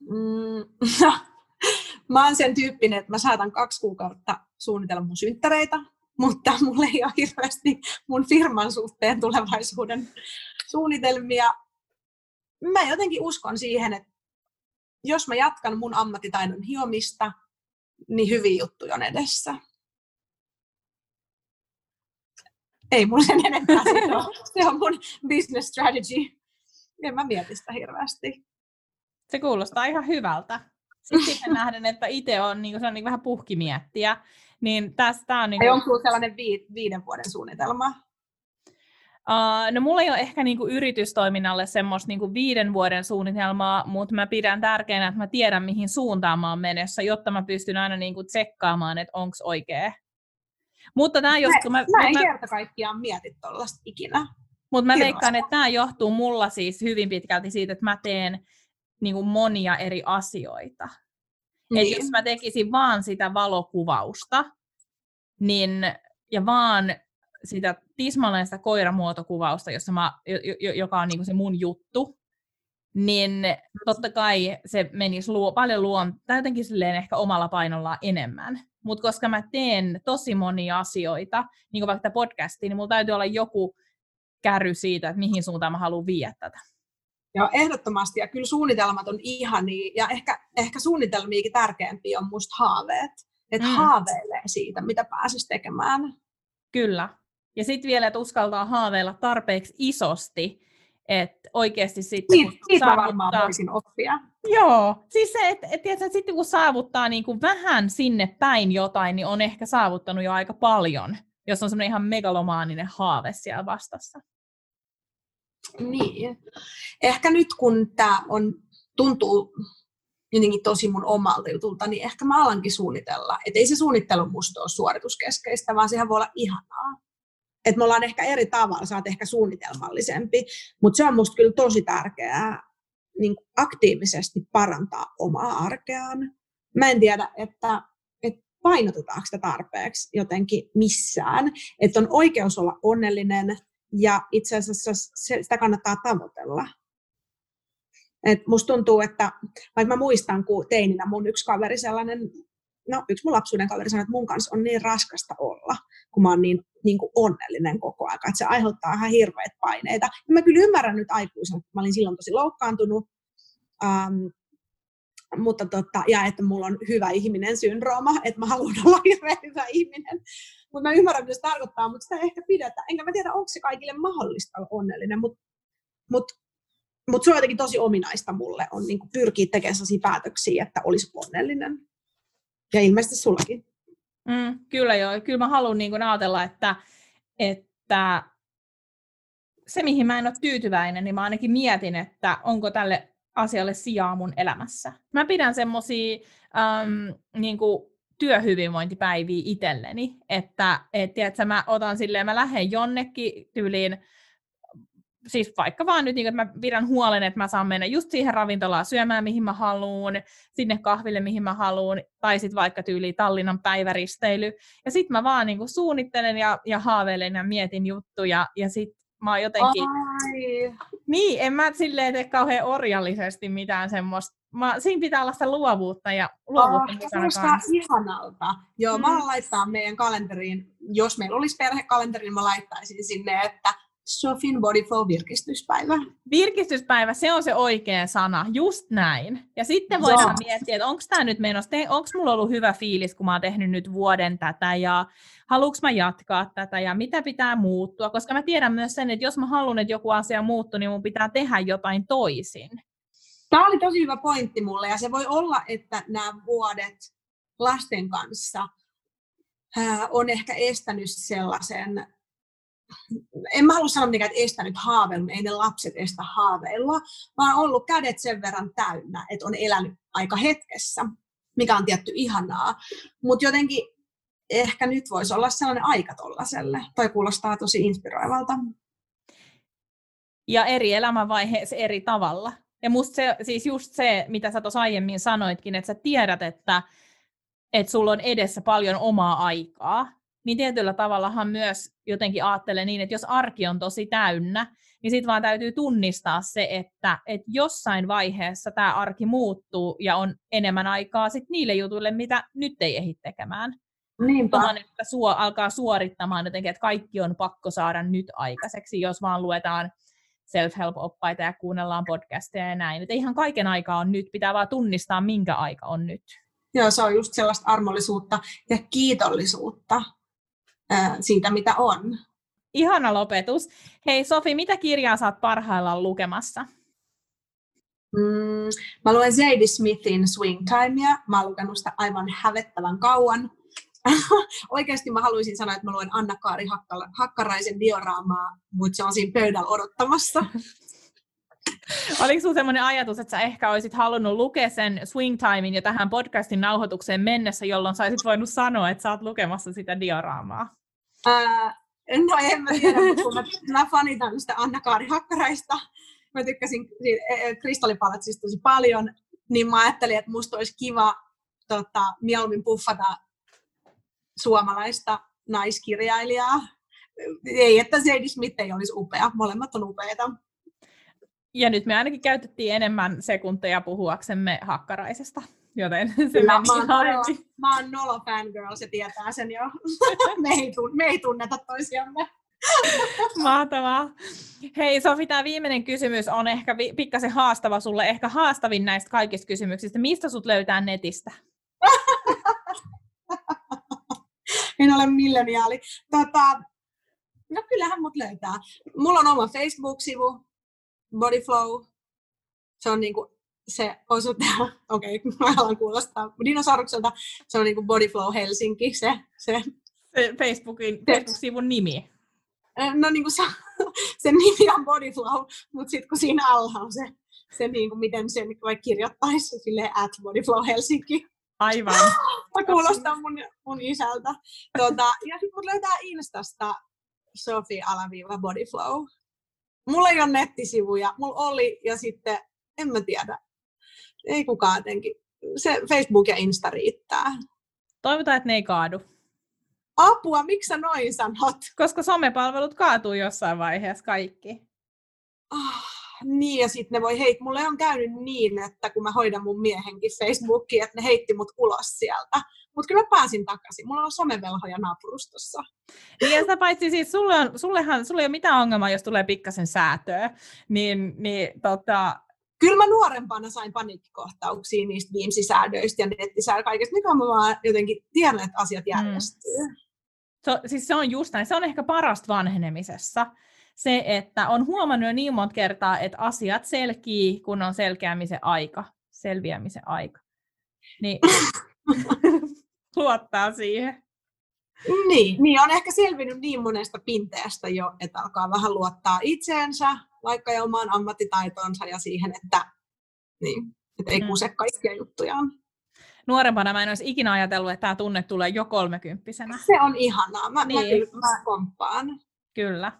Mm, mä oon sen tyyppinen, että mä saatan kaksi kuukautta suunnitella mun synttäreitä. mutta mulla ei ole hirveästi mun firman suhteen tulevaisuuden suunnitelmia. Mä jotenkin uskon siihen, että jos mä jatkan mun ammattitaidon hiomista, niin hyviä juttuja on edessä. Ei mulla sen enempää se on, se on mun business strategy. En mä mieti sitä hirveästi. Se kuulostaa ihan hyvältä. Sitten siihen nähden, että itse on, niin se on niin vähän puhkimiettiä, niin tästä on... Niin kuin... onko sellainen vi- viiden vuoden suunnitelma? Uh, no mulla ei ole ehkä niinku yritystoiminnalle semmoista niinku viiden vuoden suunnitelmaa, mutta mä pidän tärkeänä, että mä tiedän, mihin suuntaan mä oon menossa, jotta mä pystyn aina niinku tsekkaamaan, että onko oikea. Mutta tämä johtuu... Mä, mä, mä en mä, kerta kaikkiaan mieti tuollaista ikinä. Mutta mä veikkaan, että tämä johtuu mulla siis hyvin pitkälti siitä, että mä teen niinku monia eri asioita. Niin. Et jos mä tekisin vaan sitä valokuvausta, niin, ja vaan sitä tismalleen sitä koiramuotokuvausta, jossa mä, joka on niinku se mun juttu, niin totta kai se menisi luo, paljon luon, tai jotenkin silleen ehkä omalla painolla enemmän. Mutta koska mä teen tosi monia asioita, niin kuin vaikka podcastiin, niin mulla täytyy olla joku kärry siitä, että mihin suuntaan mä haluan viedä tätä. Joo, ehdottomasti. Ja kyllä suunnitelmat on ihania. Ja ehkä, ehkä suunnitelmiikin tärkeämpiä on musta haaveet. Että mm. haaveilee siitä, mitä pääsisi tekemään. Kyllä. Ja sitten vielä, että uskaltaa haaveilla tarpeeksi isosti, että oikeasti sitten... Niin, siitä saavuttaa... varmaan voisin oppia. Joo, siis se, että et, et, et sitten kun saavuttaa niin kuin vähän sinne päin jotain, niin on ehkä saavuttanut jo aika paljon, jos on semmoinen ihan megalomaaninen haave siellä vastassa. Niin. Ehkä nyt kun tämä on, tuntuu jotenkin tosi mun omalta jutulta, niin ehkä mä alankin suunnitella. Että ei se suunnittelu musta ole suorituskeskeistä, vaan sehän voi olla ihanaa. Että me ollaan ehkä eri tavalla, sä oot ehkä suunnitelmallisempi, mutta se on musta kyllä tosi tärkeää niin aktiivisesti parantaa omaa arkeaan. Mä en tiedä, että, että painotetaanko sitä tarpeeksi jotenkin missään, että on oikeus olla onnellinen, ja itse asiassa sitä kannattaa tavoitella. Et musta tuntuu, että vaikka mä muistan, kun teininä mun yksi kaveri sellainen, no yksi mun lapsuuden kaveri sanoi, että mun kanssa on niin raskasta olla, kun mä oon niin, niin kuin onnellinen koko ajan, että se aiheuttaa ihan hirveät paineita. Ja mä kyllä ymmärrän nyt aikuisena, että mä olin silloin tosi loukkaantunut, um, mutta tota, ja että mulla on hyvä ihminen syndrooma, että mä haluan olla hirveän hyvä ihminen. Mutta mä ymmärrän, mitä se tarkoittaa, mutta sitä ei ehkä pidetä. Enkä mä tiedä, onko se kaikille mahdollista olla onnellinen, mutta mut, mut se on jotenkin tosi ominaista mulle, on niin pyrkiä tekemään sellaisia päätöksiä, että olisi onnellinen. Ja ilmeisesti sullakin. Mm, kyllä joo. Kyllä mä haluan niin ajatella, että, että se, mihin mä en ole tyytyväinen, niin mä ainakin mietin, että onko tälle asialle sijaa mun elämässä. Mä pidän semmosia ähm, niin työhyvinvointipäiviä itselleni, että et, tiedätkö, mä otan silleen, mä lähden jonnekin tyyliin, siis vaikka vaan nyt, niin, että mä pidän huolen, että mä saan mennä just siihen ravintolaan syömään, mihin mä haluan, sinne kahville, mihin mä haluan, tai sitten vaikka tyyli Tallinnan päiväristeily. Ja sitten mä vaan niin kuin suunnittelen ja, ja haaveilen ja mietin juttuja, ja sitten mä oon jotenkin... Ai. Niin, en mä silleen tee kauhean orjallisesti mitään semmoista. Mä, siinä pitää olla sitä luovuutta ja luovuutta oh, mukana kanssa. ihanalta. Joo, mm. mä laittaa meidän kalenteriin, jos meillä olisi perhekalenteri, niin mä laittaisin sinne, että Sofin Body for virkistyspäivä. Virkistyspäivä, se on se oikea sana, just näin. Ja sitten voidaan Joo. miettiä, että onko tämä nyt menossa, onko mulla ollut hyvä fiilis, kun mä oon tehnyt nyt vuoden tätä, ja haluanko mä jatkaa tätä, ja mitä pitää muuttua, koska mä tiedän myös sen, että jos mä haluan, että joku asia muuttuu, niin mun pitää tehdä jotain toisin. Tämä oli tosi hyvä pointti mulle, ja se voi olla, että nämä vuodet lasten kanssa on ehkä estänyt sellaisen en mä halua sanoa mitenkään, että estänyt haaveilun, ei ne lapset estä haaveilua, vaan ollut kädet sen verran täynnä, että on elänyt aika hetkessä, mikä on tietty ihanaa. Mutta jotenkin ehkä nyt voisi olla sellainen aika tollaselle. Toi kuulostaa tosi inspiroivalta. Ja eri elämänvaiheessa eri tavalla. Ja musta se, siis just se, mitä sä tuossa aiemmin sanoitkin, että sä tiedät, että, että sulla on edessä paljon omaa aikaa, niin tietyllä tavallahan myös jotenkin ajattelen niin, että jos arki on tosi täynnä, niin sitten vaan täytyy tunnistaa se, että, että jossain vaiheessa tämä arki muuttuu ja on enemmän aikaa sit niille jutuille, mitä nyt ei ehdi tekemään. Niinpä. Tuohon, että suo, alkaa suorittamaan jotenkin, että kaikki on pakko saada nyt aikaiseksi, jos vaan luetaan self-help-oppaita ja kuunnellaan podcasteja ja näin. Että ihan kaiken aikaa on nyt, pitää vaan tunnistaa, minkä aika on nyt. Joo, se on just sellaista armollisuutta ja kiitollisuutta ää, siitä, mitä on. Ihana lopetus. Hei Sofi, mitä kirjaa saat parhaillaan lukemassa? Mm, mä luen Zadie Smithin Swing Timea. Mä oon lukenut sitä aivan hävettävän kauan. Oikeasti mä haluaisin sanoa, että mä luen Anna-Kaari Hakkaraisen dioraamaa, mutta se on siinä pöydällä odottamassa. Oliko sinulla sellainen ajatus, että sä ehkä olisit halunnut lukea sen Swing Timein jo tähän podcastin nauhoitukseen mennessä, jolloin saisit voinut sanoa, että sä oot lukemassa sitä dioraamaa? No en mä tiedä, mutta mä, fanitan sitä Anna-Kaari Hakkaraista, mä tykkäsin e, e, kristallipalatsista tosi paljon, niin mä ajattelin, että musta olisi kiva tota, mieluummin puffata suomalaista naiskirjailijaa. Ei, että Zadie Smith ei olisi upea, molemmat on upeita. Ja nyt me ainakin käytettiin enemmän sekunteja puhuaksemme hakkaraisesta, joten se Kyllä, meni mä oon, nolo, mä oon nolo fangirl, se tietää sen jo. me, ei tunne, me ei tunneta toisiamme. Mahtavaa. Hei Sofi, tämä viimeinen kysymys on ehkä vi- pikkasen haastava sulle, ehkä haastavin näistä kaikista kysymyksistä. Mistä sut löytää netistä? en ole milleniaali. Tota, no kyllähän mut löytää. Mulla on oma Facebook-sivu, Bodyflow. Se on niinku se osoite, okei, okay, mä haluan kuulostaa dinosaurukselta, se on niinku Bodyflow Helsinki, se, se. se Facebookin, Facebook-sivun nimi. No niin kuin se, se nimi on Bodyflow, mutta sitten kun siinä alla on se, se niin kuin miten sen vaikka kirjoittaisi silleen at Bodyflow Helsinki. Aivan. Mä kuulostan mun, mun isältä. Tuota, ja sitten mut löytää Instasta Sofi alaviiva Bodyflow. Mulla ei ole nettisivuja, mulla oli ja sitten, en mä tiedä, ei kukaan jotenkin. Se Facebook ja Insta riittää. Toivotaan, että ne ei kaadu. Apua, miksi sä noin sanot? Koska somepalvelut kaatuu jossain vaiheessa kaikki. Oh, niin, ja sitten ne voi heit, mulle on käynyt niin, että kun mä hoidan mun miehenkin Facebookiin, että ne heitti mut ulos sieltä. Mutta kyllä mä pääsin takaisin. Mulla on somevelhoja naapurustossa. Niin ja sitä paitsi siis sulle on, sullehan, sulle ei ole mitään ongelmaa, jos tulee pikkasen säätöä. Niin, niin tota, Kyllä mä nuorempana sain paniikkikohtauksia niistä Beamsisäädöistä ja nettisäädöistä kaikesta. Nyt mä vaan jotenkin tiedän, että asiat mm. järjestyy. Mm. So, siis se on just näin. Se on ehkä parasta vanhenemisessa. Se, että on huomannut jo niin monta kertaa, että asiat selkii, kun on selkeämisen aika, selviämisen aika. Niin luottaa siihen. Niin, niin, on ehkä selvinnyt niin monesta pinteestä jo, että alkaa vähän luottaa itseensä, vaikka jo omaan ammattitaitonsa ja siihen, että, niin, että ei mm. kuse kaikkia juttujaan. Nuorempana mä en olisi ikinä ajatellut, että tämä tunne tulee jo kolmekymppisenä. Se on ihanaa. Mä, niin. mä, mä komppaan. Kyllä.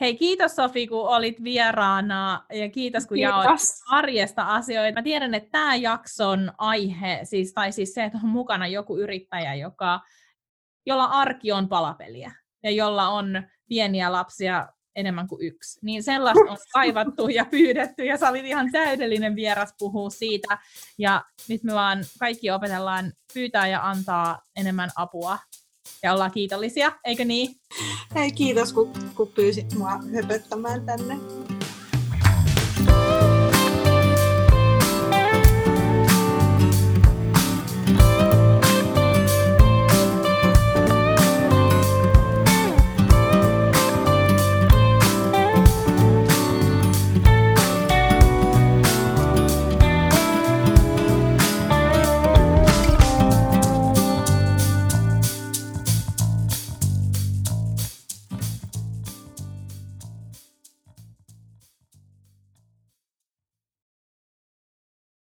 Hei, kiitos Sofi, kun olit vieraana ja kiitos, kun kiitos. jaoit arjesta asioita. Mä tiedän, että tämä jakson aihe, siis, tai siis se, että on mukana joku yrittäjä, joka, jolla arki on palapeliä ja jolla on pieniä lapsia enemmän kuin yksi. Niin sellaista on kaivattu ja pyydetty, ja sä olit ihan täydellinen vieras puhua siitä. Ja nyt me vaan kaikki opetellaan pyytää ja antaa enemmän apua. Ja ollaan kiitollisia, eikö niin? Hei, kiitos kun, kun pyysit mua höpöttämään tänne.